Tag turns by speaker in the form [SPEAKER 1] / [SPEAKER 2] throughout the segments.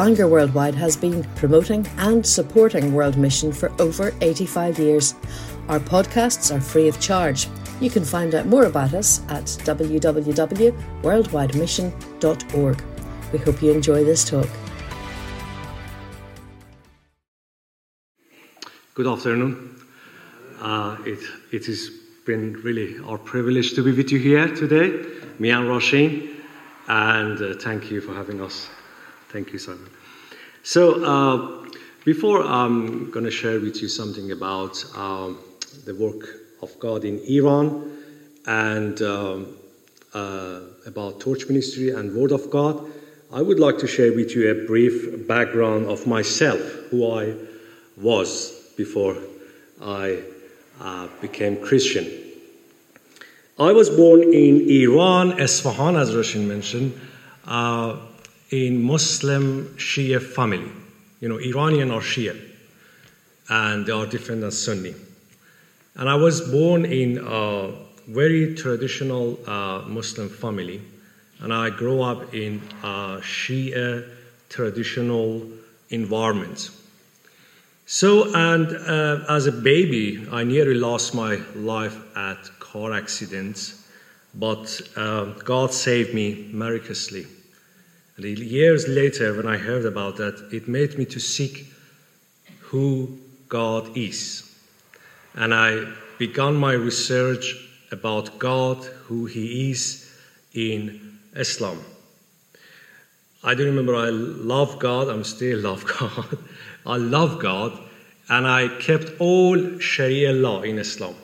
[SPEAKER 1] Bangor Worldwide has been promoting and supporting World Mission for over 85 years. Our podcasts are free of charge. You can find out more about us at www.worldwidemission.org. We hope you enjoy this talk.
[SPEAKER 2] Good afternoon. Uh, it, it has been really our privilege to be with you here today, me and Rashin, and uh, thank you for having us. Thank you, Simon. So, uh, before I'm going to share with you something about um, the work of God in Iran and um, uh, about Torch Ministry and Word of God, I would like to share with you a brief background of myself, who I was before I uh, became Christian. I was born in Iran, Esfahan, as Rashin mentioned. Uh, in Muslim Shia family. You know, Iranian or Shia, and they are different than Sunni. And I was born in a very traditional uh, Muslim family, and I grew up in a Shia traditional environment. So, and uh, as a baby, I nearly lost my life at car accidents, but uh, God saved me miraculously. And years later, when I heard about that, it made me to seek who God is. And I began my research about God, who He is in Islam. I do remember I love God, I'm still love God. I love God, and I kept all Sharia law in Islam.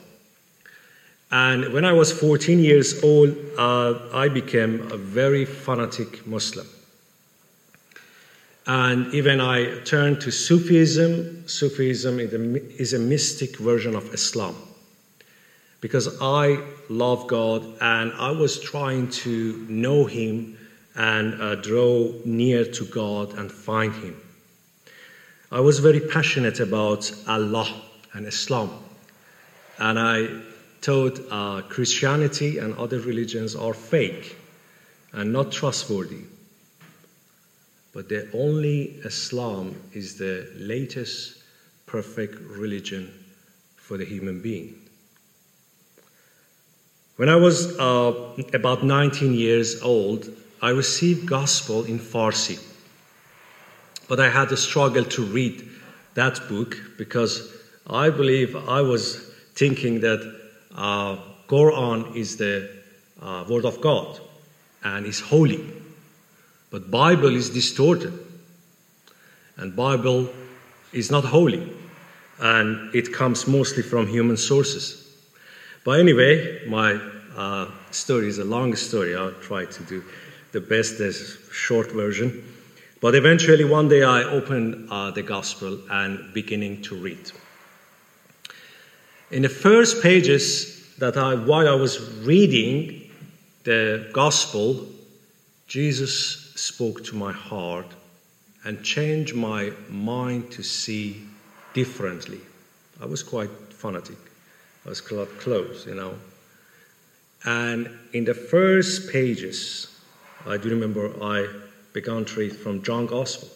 [SPEAKER 2] And when I was 14 years old, uh, I became a very fanatic Muslim. And even I turned to Sufism. Sufism is a mystic version of Islam. Because I love God and I was trying to know Him and uh, draw near to God and find Him. I was very passionate about Allah and Islam. And I thought uh, Christianity and other religions are fake and not trustworthy. But the only Islam is the latest perfect religion for the human being. When I was uh, about 19 years old, I received gospel in Farsi. But I had a struggle to read that book because I believe I was thinking that uh, Quran is the uh, word of God and is holy. But Bible is distorted. And Bible is not holy. And it comes mostly from human sources. But anyway, my uh, story is a long story. I'll try to do the best as short version. But eventually, one day, I opened uh, the gospel and beginning to read. In the first pages that I, while I was reading the gospel, Jesus spoke to my heart and changed my mind to see differently. I was quite fanatic. I was close, you know. And in the first pages, I do remember I began to read from John Gospel.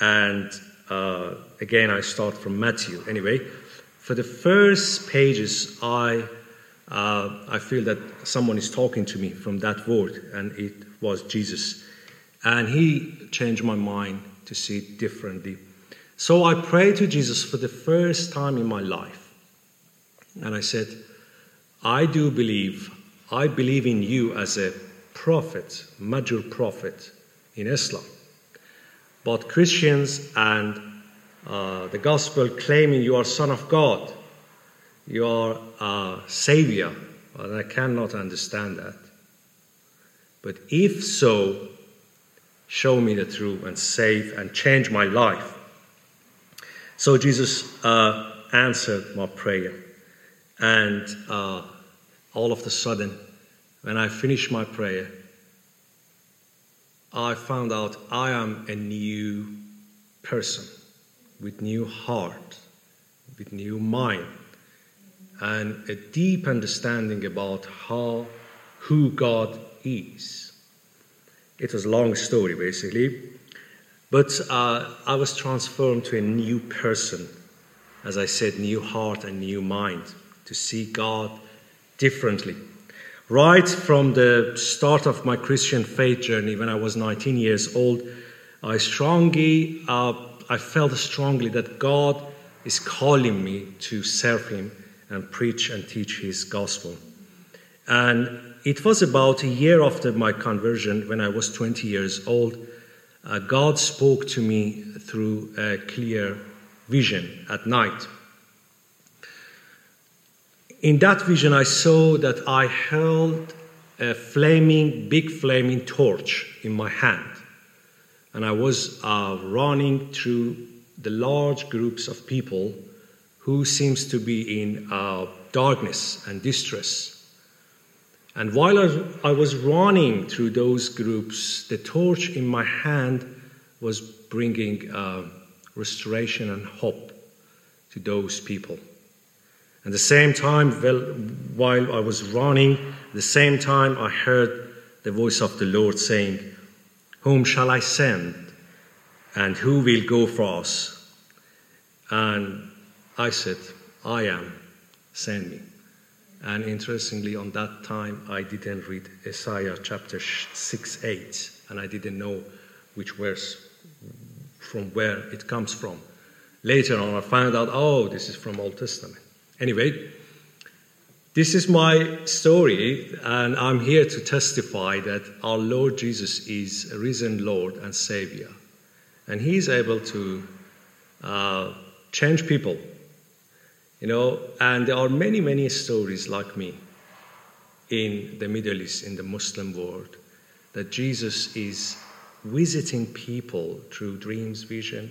[SPEAKER 2] And uh, again, I start from Matthew. Anyway, for the first pages, I, uh, I feel that someone is talking to me from that word, and it was Jesus. And he changed my mind to see it differently. So I prayed to Jesus for the first time in my life. And I said, I do believe, I believe in you as a prophet, major prophet in Islam. But Christians and uh, the gospel claiming you are Son of God, you are a Savior, and I cannot understand that. But if so, show me the truth and save and change my life. So Jesus uh, answered my prayer. And uh, all of a sudden, when I finished my prayer, I found out I am a new person with new heart, with new mind, and a deep understanding about how who God is. It was a long story, basically. But uh, I was transformed to a new person, as I said, new heart and new mind, to see God differently. Right from the start of my Christian faith journey, when I was 19 years old, I strongly, uh, I felt strongly that God is calling me to serve Him and preach and teach His gospel. And it was about a year after my conversion, when I was 20 years old, uh, God spoke to me through a clear vision at night. In that vision, I saw that I held a flaming, big flaming torch in my hand. And I was uh, running through the large groups of people who seems to be in uh, darkness and distress. And while I was running through those groups, the torch in my hand was bringing uh, restoration and hope to those people. And at the same time, well, while I was running, the same time I heard the voice of the Lord saying, Whom shall I send? And who will go for us? And I said, I am, send me. And interestingly, on that time, I didn't read Isaiah chapter 6 8, and I didn't know which verse from where it comes from. Later on, I found out, oh, this is from Old Testament. Anyway, this is my story, and I'm here to testify that our Lord Jesus is a risen Lord and Savior. And He's able to uh, change people. You know, and there are many, many stories like me in the Middle East, in the Muslim world, that Jesus is visiting people through dreams, vision,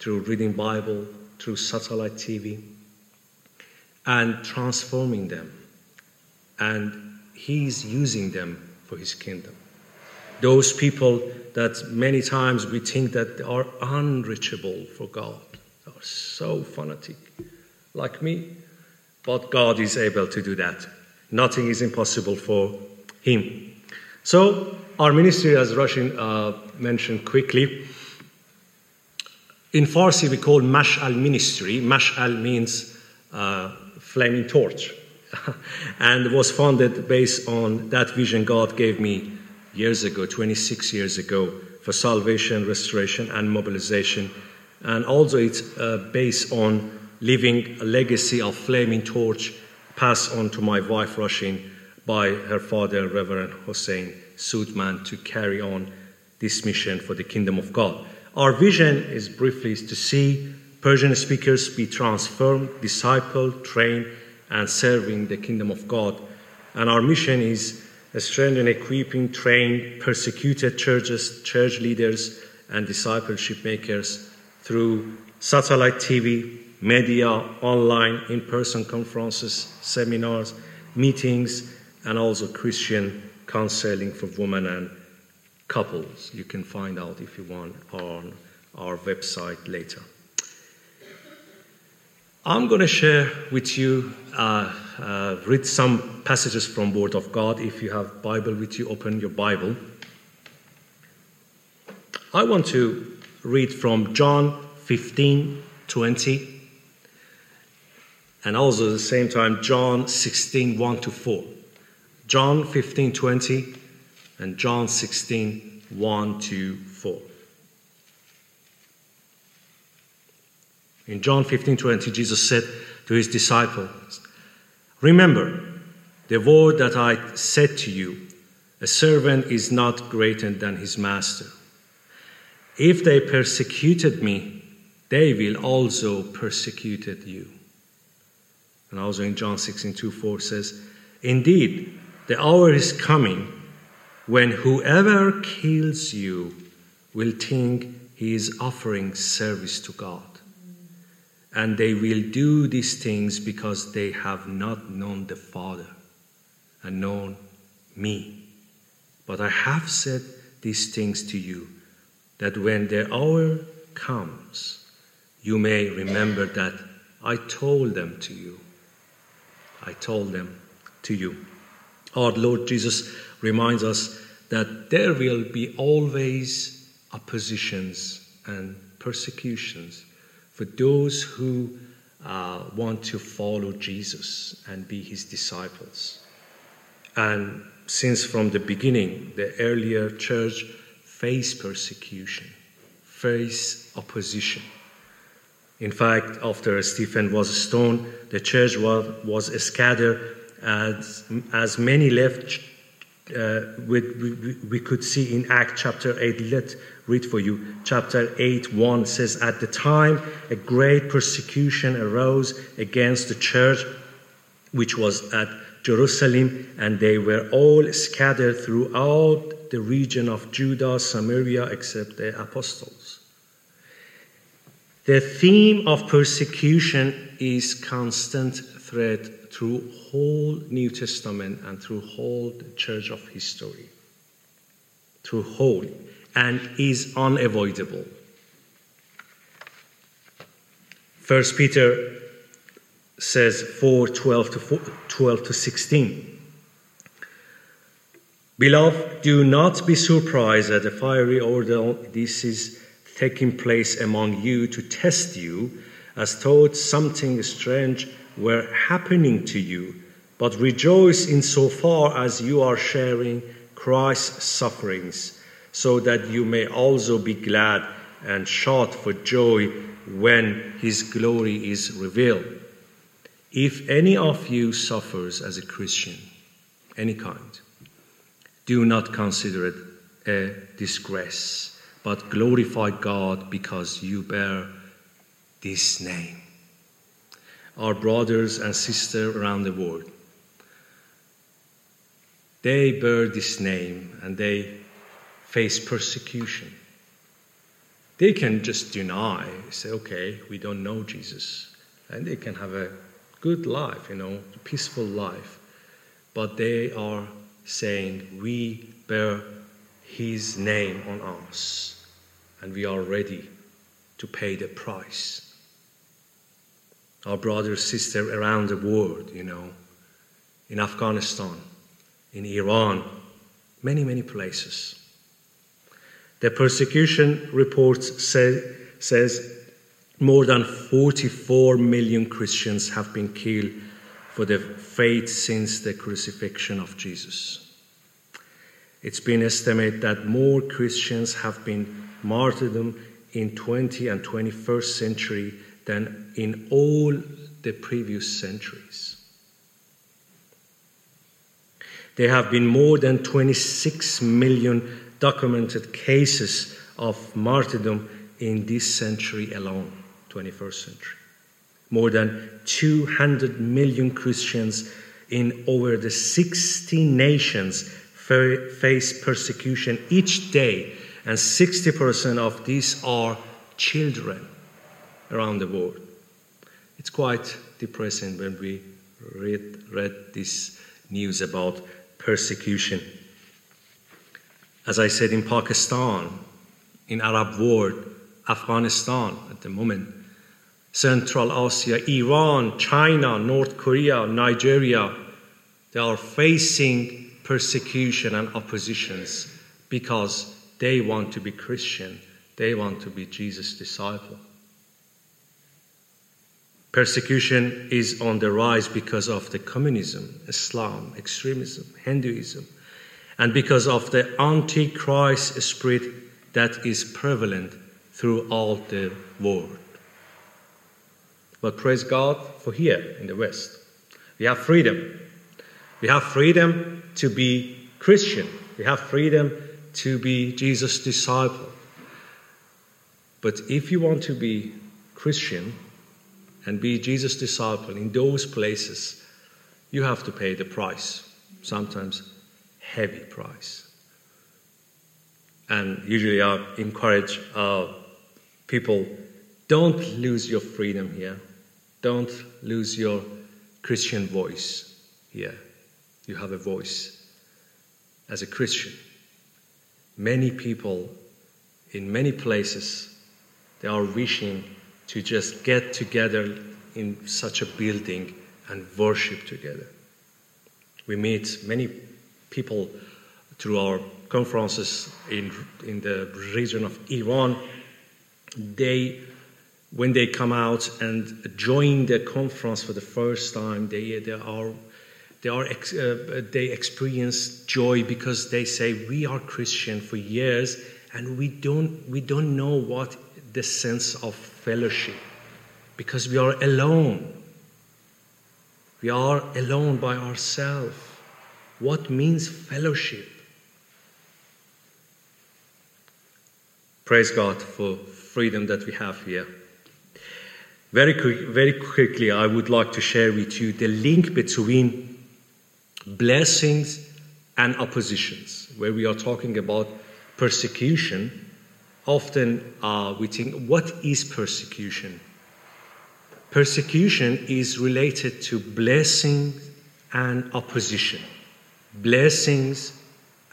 [SPEAKER 2] through reading Bible, through satellite TV and transforming them. And He's using them for His kingdom. Those people that many times we think that are unreachable for God, are so fanatic, like me, but God is able to do that. Nothing is impossible for Him. So, our ministry, as Rashin uh, mentioned quickly, in Farsi we call Mash'al ministry. Mash'al means uh, flaming torch. and was founded based on that vision God gave me years ago, 26 years ago, for salvation, restoration, and mobilization. And also, it's uh, based on leaving a legacy of flaming torch passed on to my wife, Rashin, by her father, Reverend Hossein Soodmand, to carry on this mission for the kingdom of God. Our vision is briefly to see Persian speakers be transformed, discipled, trained, and serving the kingdom of God. And our mission is strengthening, equipping, train persecuted churches, church leaders, and discipleship makers through satellite TV, media, online, in person conferences, seminars, meetings, and also Christian counseling for women and couples. You can find out if you want on our website later. I'm going to share with you, uh, uh, read some passages from Word of God. If you have Bible with you, open your Bible. I want to read from John 15, 20, and also at the same time John 16, 1 to 4. John 15, 20, and John 16, 1 to 4. In John 15 20, Jesus said to his disciples, Remember the word that I said to you a servant is not greater than his master. If they persecuted me, they will also persecute you. And also in John 16 2 4 says, Indeed, the hour is coming when whoever kills you will think he is offering service to God and they will do these things because they have not known the Father and known me. But I have said these things to you, that when the hour comes, you may remember that I told them to you. I told them to you. Our Lord Jesus reminds us that there will be always oppositions, and persecutions for those who uh, want to follow Jesus and be his disciples. And since from the beginning, the earlier church faced persecution, faced opposition. In fact, after Stephen was stoned, the church was, was scattered as, as many left. Uh, we, we, we could see in Act chapter 8. Let read for you. Chapter 8, 1 says, At the time, a great persecution arose against the church which was at Jerusalem, and they were all scattered throughout the region of Judah, Samaria, except the apostles. The theme of persecution is constant thread through whole New Testament and through whole church of history. Through whole and is unavoidable. First Peter says 4 12 to, 4, 12 to 16. Beloved, do not be surprised at the fiery ordeal this is taking place among you to test you, as though something strange were happening to you, but rejoice in so far as you are sharing Christ's sufferings, so that you may also be glad and shout for joy when his glory is revealed. If any of you suffers as a Christian, any kind, do not consider it a disgrace, but glorify God because you bear this name. Our brothers and sisters around the world, they bear this name and they face persecution. They can just deny, say, okay, we don't know Jesus, and they can have a good life, you know, peaceful life. But they are saying, We bear his name on us, and we are ready to pay the price. Our brothers, sisters around the world, you know, in Afghanistan, in Iran, many, many places. The persecution report say, says more than 44 million Christians have been killed for their faith since the crucifixion of Jesus. It's been estimated that more Christians have been martyred in 20 and 21st century than in all the previous centuries. There have been more than 26 million documented cases of martyrdom in this century alone. 21st century. More than 200 million Christians in over the 60 nations face persecution each day, and 60% of these are children around the world. It's quite depressing when we read, read this news about persecution. As I said, in Pakistan, in Arab world, Afghanistan at the moment, Central Asia, Iran, China, North Korea, Nigeria, they are facing persecution and oppositions because they want to be Christian, they want to be Jesus' disciple. Persecution is on the rise because of the communism, Islam, extremism, Hinduism, and because of the antichrist spirit that is prevalent throughout the world. But praise God for here in the West. We have freedom. We have freedom to be Christian. We have freedom to be Jesus' disciple. But if you want to be Christian and be Jesus' disciple in those places, you have to pay the price, sometimes heavy price. And usually I encourage uh, people don't lose your freedom here. Don't lose your Christian voice here. You have a voice as a Christian. Many people in many places they are wishing to just get together in such a building and worship together. We meet many people through our conferences in, in the region of Iran, they, when they come out and join the conference for the first time, they, they are they, are, uh, they experience joy because they say, We are Christian for years and we don't, we don't know what the sense of fellowship because we are alone. We are alone by ourselves. What means fellowship? Praise God for freedom that we have here. Very, quick, very quickly, I would like to share with you the link between blessings and oppositions, where we are talking about persecution. Often uh, we think, what is persecution? Persecution is related to blessings and opposition. Blessings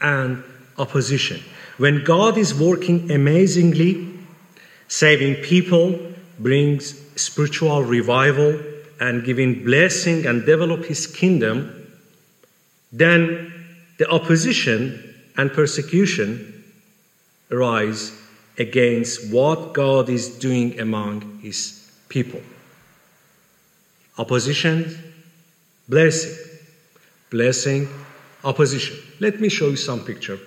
[SPEAKER 2] and opposition. When God is working amazingly, saving people, brings spiritual revival, and giving blessing and develop his kingdom, then the opposition and persecution arise against what God is doing among his people. Opposition, blessing. Blessing, opposition. Let me show you some picture.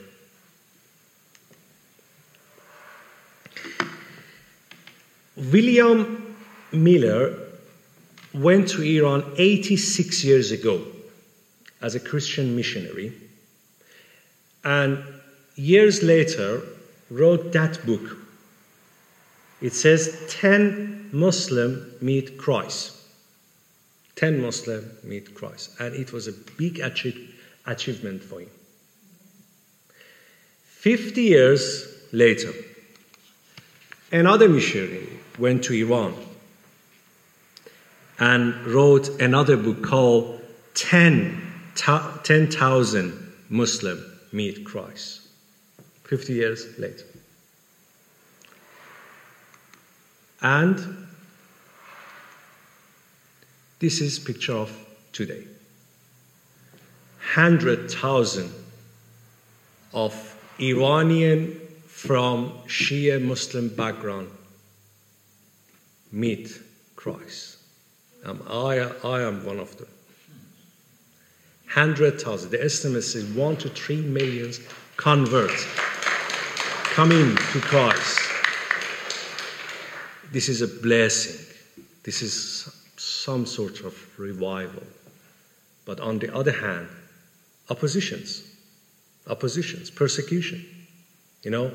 [SPEAKER 2] William Miller went to Iran 86 years ago as a Christian missionary, and years later wrote that book. It says 10 Muslim meet Christ. 10 Muslim meet Christ. And it was a big achievement for him. 50 years later, another missionary went to Iran and wrote another book called 10 10,000 Muslim meet Christ 50 years later. And this is picture of today. 100,000 of Iranian from Shia Muslim background meet Christ. Um, I, I am one of them. 100,000. The estimate is 1 to 3 million converts coming to Christ. This is a blessing. This is some sort of revival. But on the other hand, oppositions, oppositions, persecution. You know,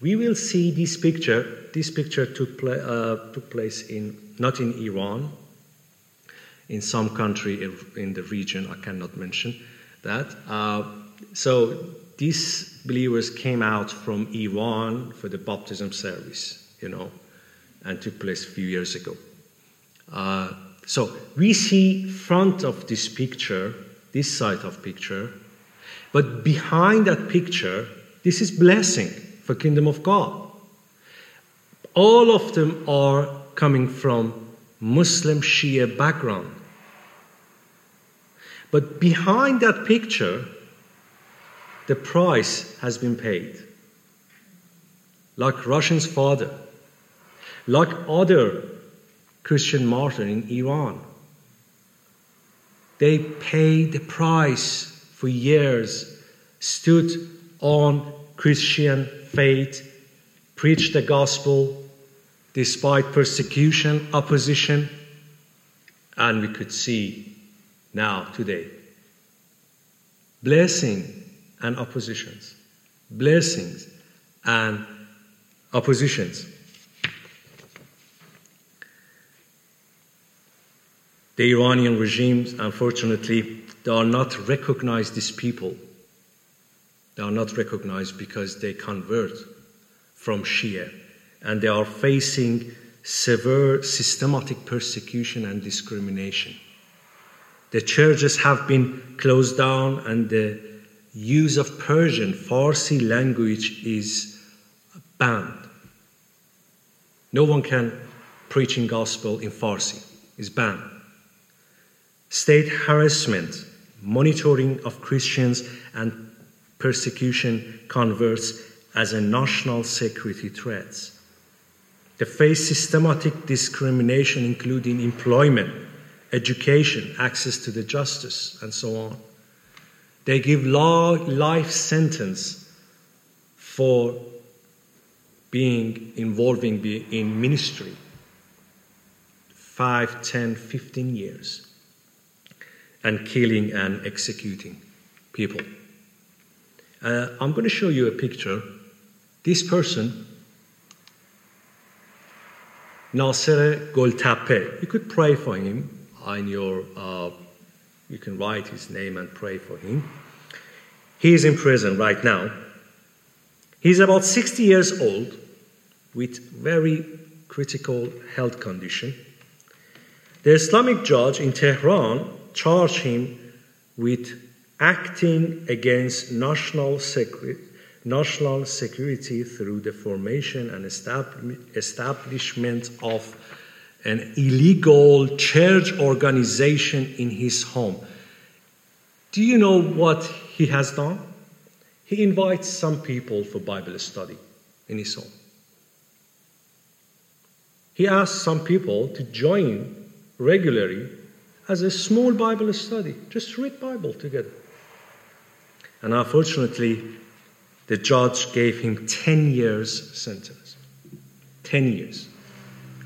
[SPEAKER 2] we will see this picture. This picture took, pla- uh, took place in not in Iran, in some country in the region. I cannot mention that. Uh, so these believers came out from Iran for the baptism service, you know, and took place a few years ago. Uh, so we see front of this picture, this side of picture, but behind that picture, this is blessing for kingdom of God. All of them are coming from Muslim Shia background. But behind that picture, the price has been paid. Like Rashin's father, like other Christian martyrs in Iran. They paid the price for years, stood on Christian faith, preached the gospel, despite persecution, opposition, and we could see now, today. Blessing and oppositions. Blessings and oppositions. The Iranian regimes, unfortunately, they are not recognized these people. They are not recognized because they convert from Shia and they are facing severe systematic persecution and discrimination. The churches have been closed down and the use of Persian, Farsi language is banned. No one can preach in gospel in Farsi. It's banned. State harassment, monitoring of Christians and persecution converts as a national security threat. They face systematic discrimination, including employment, education, access to the justice, and so on. They give law, life sentence for being involving in ministry. 5 10 15 years. And killing and executing people. Uh, i'm going to show you a picture. This person Nasser Gol-Tapeh. You could pray for him in your, uh, you can write his name and pray for him. He is in prison right now. He's about 60 years old with very critical health condition. The Islamic judge in Tehran charged him with acting against national security national security through the formation and establishment of an illegal church organization in his home. Do you know what he has done? He invites some people for Bible study in his home. He asks some people to join regularly as a small Bible study, just read Bible together. And unfortunately, the judge gave him 10 years sentence. 10 years.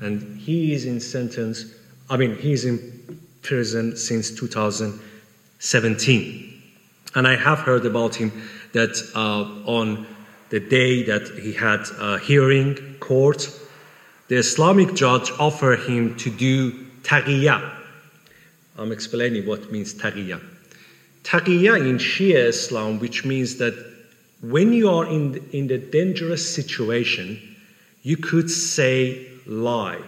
[SPEAKER 2] And he is in sentence, I mean, he's in prison since 2017. And I have heard about him that uh, on the day that he had a hearing court, the Islamic judge offered him to do taqiyya. I'm explaining what means taqiyya. Taqiyya in Shia Islam, which means that when you are in the, in the dangerous situation, you could say lie.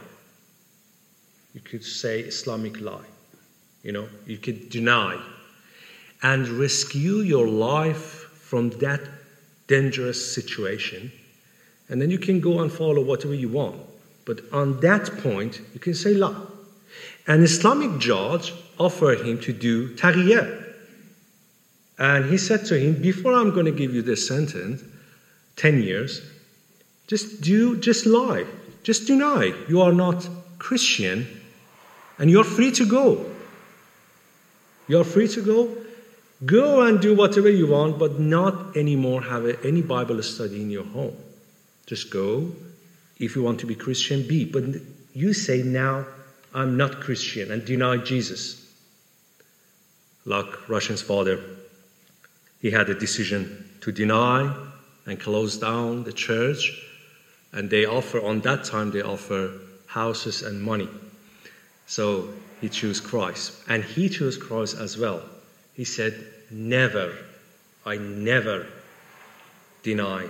[SPEAKER 2] You could say Islamic lie. You know, you could deny and rescue your life from that dangerous situation. And then you can go and follow whatever you want. But on that point, you can say lie. An Islamic judge offered him to do taqiyya, and he said to him, Before I'm going to give you this sentence, 10 years, just do, just lie. Just deny you are not Christian and you're free to go. You're free to go. Go and do whatever you want, but not anymore have any Bible study in your home. Just go. If you want to be Christian, be. But you say, now I'm not Christian and deny Jesus. Like Rashin's father he had a decision to deny and close down the church. And they offer, on that time, they offer houses and money. So he chose Christ. And he chose Christ as well. He said, Never, I never deny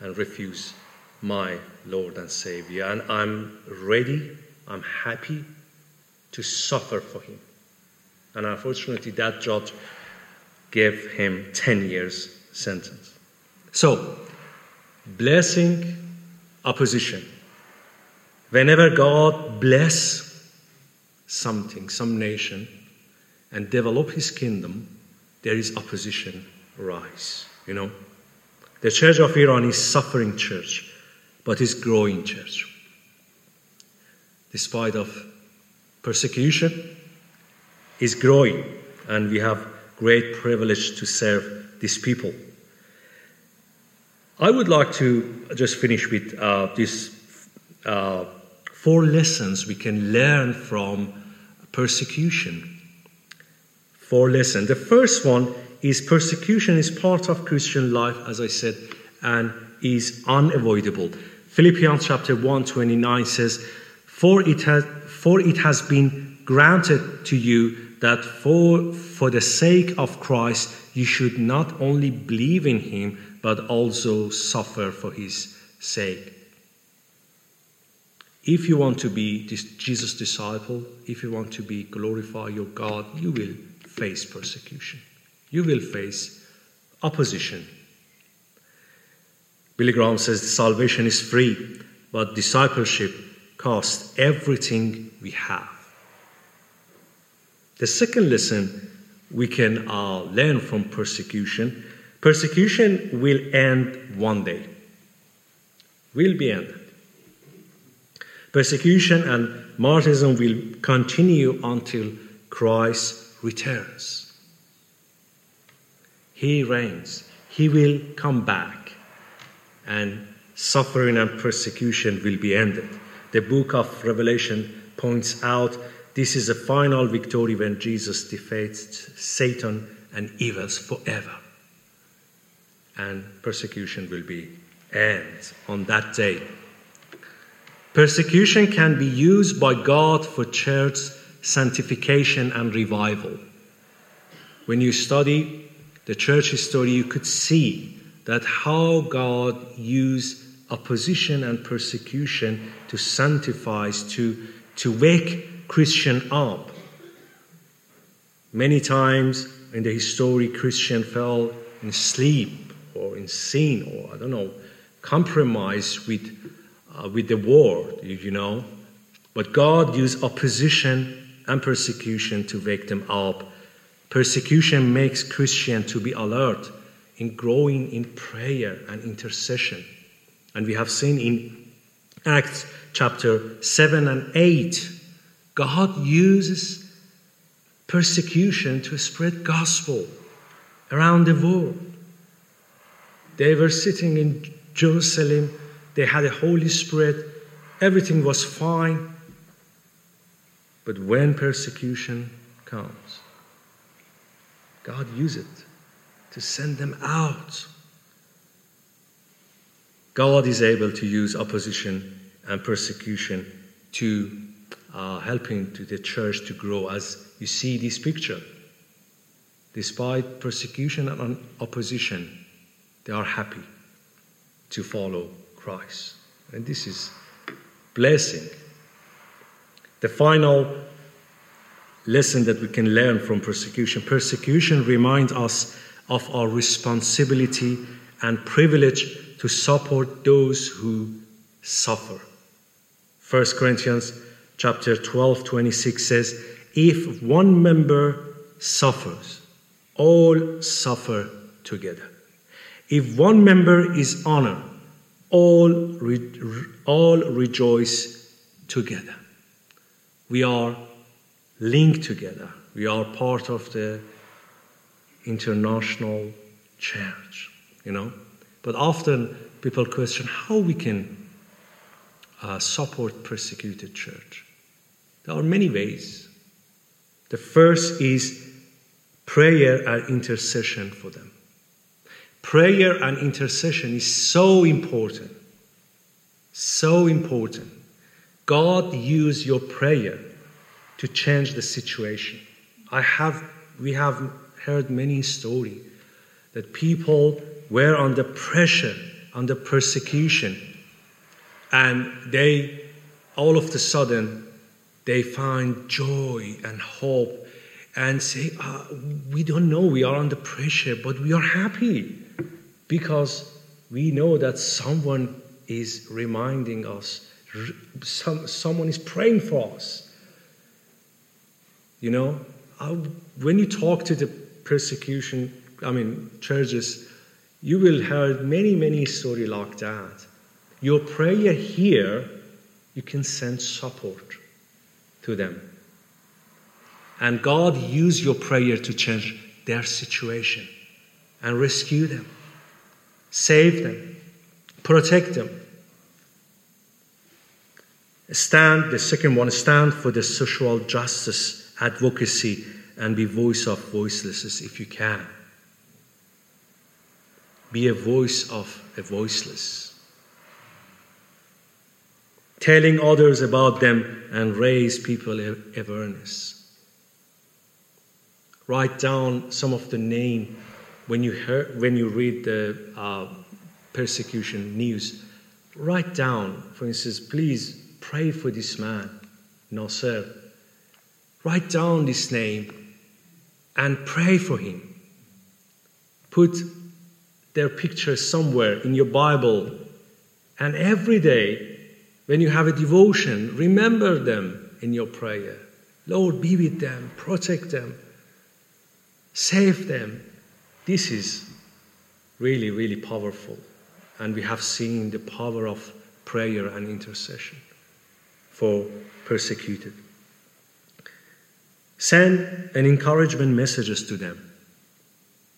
[SPEAKER 2] and refuse my Lord and Savior. And I'm ready, I'm happy to suffer for him. And unfortunately, that judge gave him 10 years sentence. So, blessing opposition. Whenever God bless something, some nation, and develop his kingdom, there is opposition rise. You know? The church of Iran is suffering church, but is growing church. Despite of persecution, is growing, and we have great privilege to serve these people. I would like to just finish with uh, these uh, four lessons we can learn from persecution. Four lessons. The first one is persecution is part of Christian life, as I said, and is unavoidable. Philippians chapter 1 29 says, For it has, for it has been granted to you that for, for the sake of Christ, you should not only believe in him, but also suffer for his sake. If you want to be Jesus' disciple, if you want to be glorify your God, you will face persecution. You will face opposition. Billy Graham says salvation is free, but discipleship costs everything we have. The second lesson we can uh, learn from persecution Persecution will end one day. Will be ended. Persecution and martyrdom will continue until Christ returns. He reigns. He will come back and suffering and persecution will be ended. The book of Revelation points out this is a final victory when Jesus defeats Satan and evils forever. And persecution will be end on that day. Persecution can be used by God for church sanctification and revival. When you study the church history, you could see that how God used opposition and persecution to sanctify, to, to wake Christian up. Many times in the history, Christian fell in sleep or in sin or I don't know, compromise with, uh, with the world, you know. But God used opposition and persecution to wake them up. Persecution makes Christian to be alert in growing in prayer and intercession. And we have seen in Acts chapter 7 and 8, God uses persecution to spread gospel around the world. They were sitting in Jerusalem, they had a Holy Spirit, everything was fine. But when persecution comes, God uses it to send them out. God is able to use opposition and persecution to uh, helping to the church to grow. As you see this picture, despite persecution and opposition, they are happy to follow Christ, and this is blessing. The final lesson that we can learn from persecution persecution reminds us of our responsibility and privilege to support those who suffer. 1 Corinthians chapter 12 26 says, If one member suffers, all suffer together. If one member is honored, all, re- all rejoice together. We are linked together. We are part of the international church, you know. But often people question how we can uh, support persecuted church. There are many ways. The first is prayer and intercession for them. Prayer and intercession is so important. So important. God use your prayer to change the situation. I have we have heard many stories that people were under pressure, under persecution, and they all of a sudden they find joy and hope and say, uh, "We don't know, we are under pressure, but we are happy because we know that someone is reminding us, some, someone is praying for us." You know, I, when you talk to the persecution, I mean, churches, you will hear many, many stories like that. Your prayer here, you can send support to them. And God use your prayer to change their situation and rescue them, save them, protect them. Stand, the second one, stand for the social justice advocacy and be voice of voicelesses if you can. Be a voice of a voiceless. Telling others about them and raise people awareness. Write down some of the name when you hear, when you read the uh, persecution news. Write down, for instance, please pray for this man, Nasser. Write down this name and pray for him. Put their picture somewhere in your Bible. And every day, when you have a devotion, remember them in your prayer. Lord, be with them, protect them, save them. This is really, really powerful. And we have seen the power of prayer and intercession for persecuted. Send an encouragement messages to them.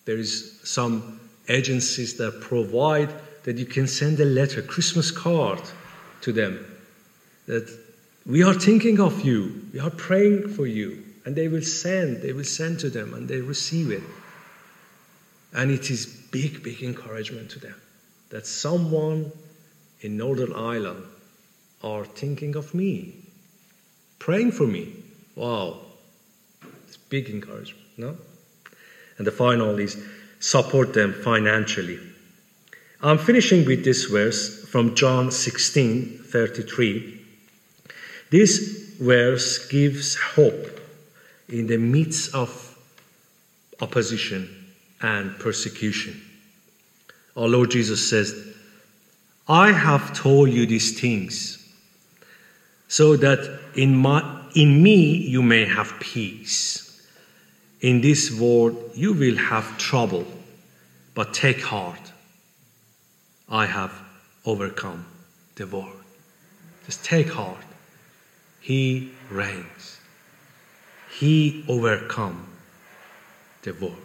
[SPEAKER 2] There is some agencies that provide that you can send a letter, Christmas card to them that we are thinking of you, we are praying for you, and they will send, they will send to them and they receive it. And it is big, big encouragement to them that someone in Northern Ireland are thinking of me, praying for me. Wow, it's big encouragement, no? And the final is support them financially. I'm finishing with this verse from John 16 33. This verse gives hope in the midst of opposition and persecution. Our Lord Jesus says, I have told you these things so that in, my, in me you may have peace. In this world you will have trouble, but take heart. I have overcome the world. Just take heart. He reigns. He overcome the world.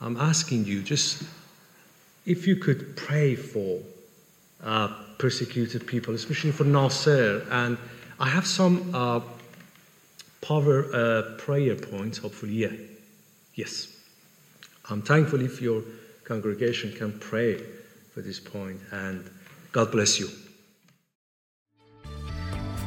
[SPEAKER 2] I'm asking you just if you could pray for uh, persecuted people, especially for Nasser. And I have some uh, power uh, prayer points, hopefully. Yeah. Yes. I'm thankful if your congregation can pray for this point, and God bless you.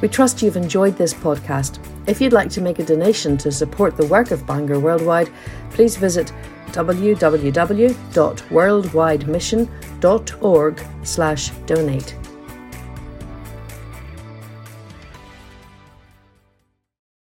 [SPEAKER 1] We trust you've enjoyed this podcast. If you'd like to make a donation to support the work of Bangor Worldwide, please visit www.worldwidemission.org/donate.